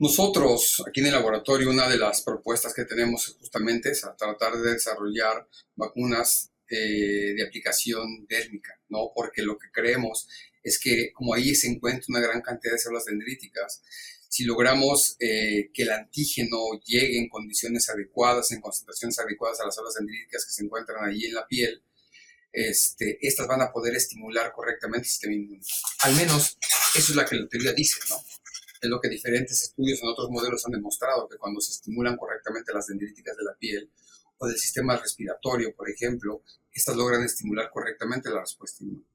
Nosotros, aquí en el laboratorio, una de las propuestas que tenemos justamente es a tratar de desarrollar vacunas eh, de aplicación dérmica, ¿no? Porque lo que creemos es que como ahí se encuentra una gran cantidad de células dendríticas, si logramos eh, que el antígeno llegue en condiciones adecuadas, en concentraciones adecuadas a las células dendríticas que se encuentran allí en la piel, este, estas van a poder estimular correctamente el sistema inmune. Al menos eso es lo que la teoría dice, ¿no? Es lo que diferentes estudios en otros modelos han demostrado, que cuando se estimulan correctamente las dendríticas de la piel o del sistema respiratorio, por ejemplo, estas logran estimular correctamente la respuesta inmune.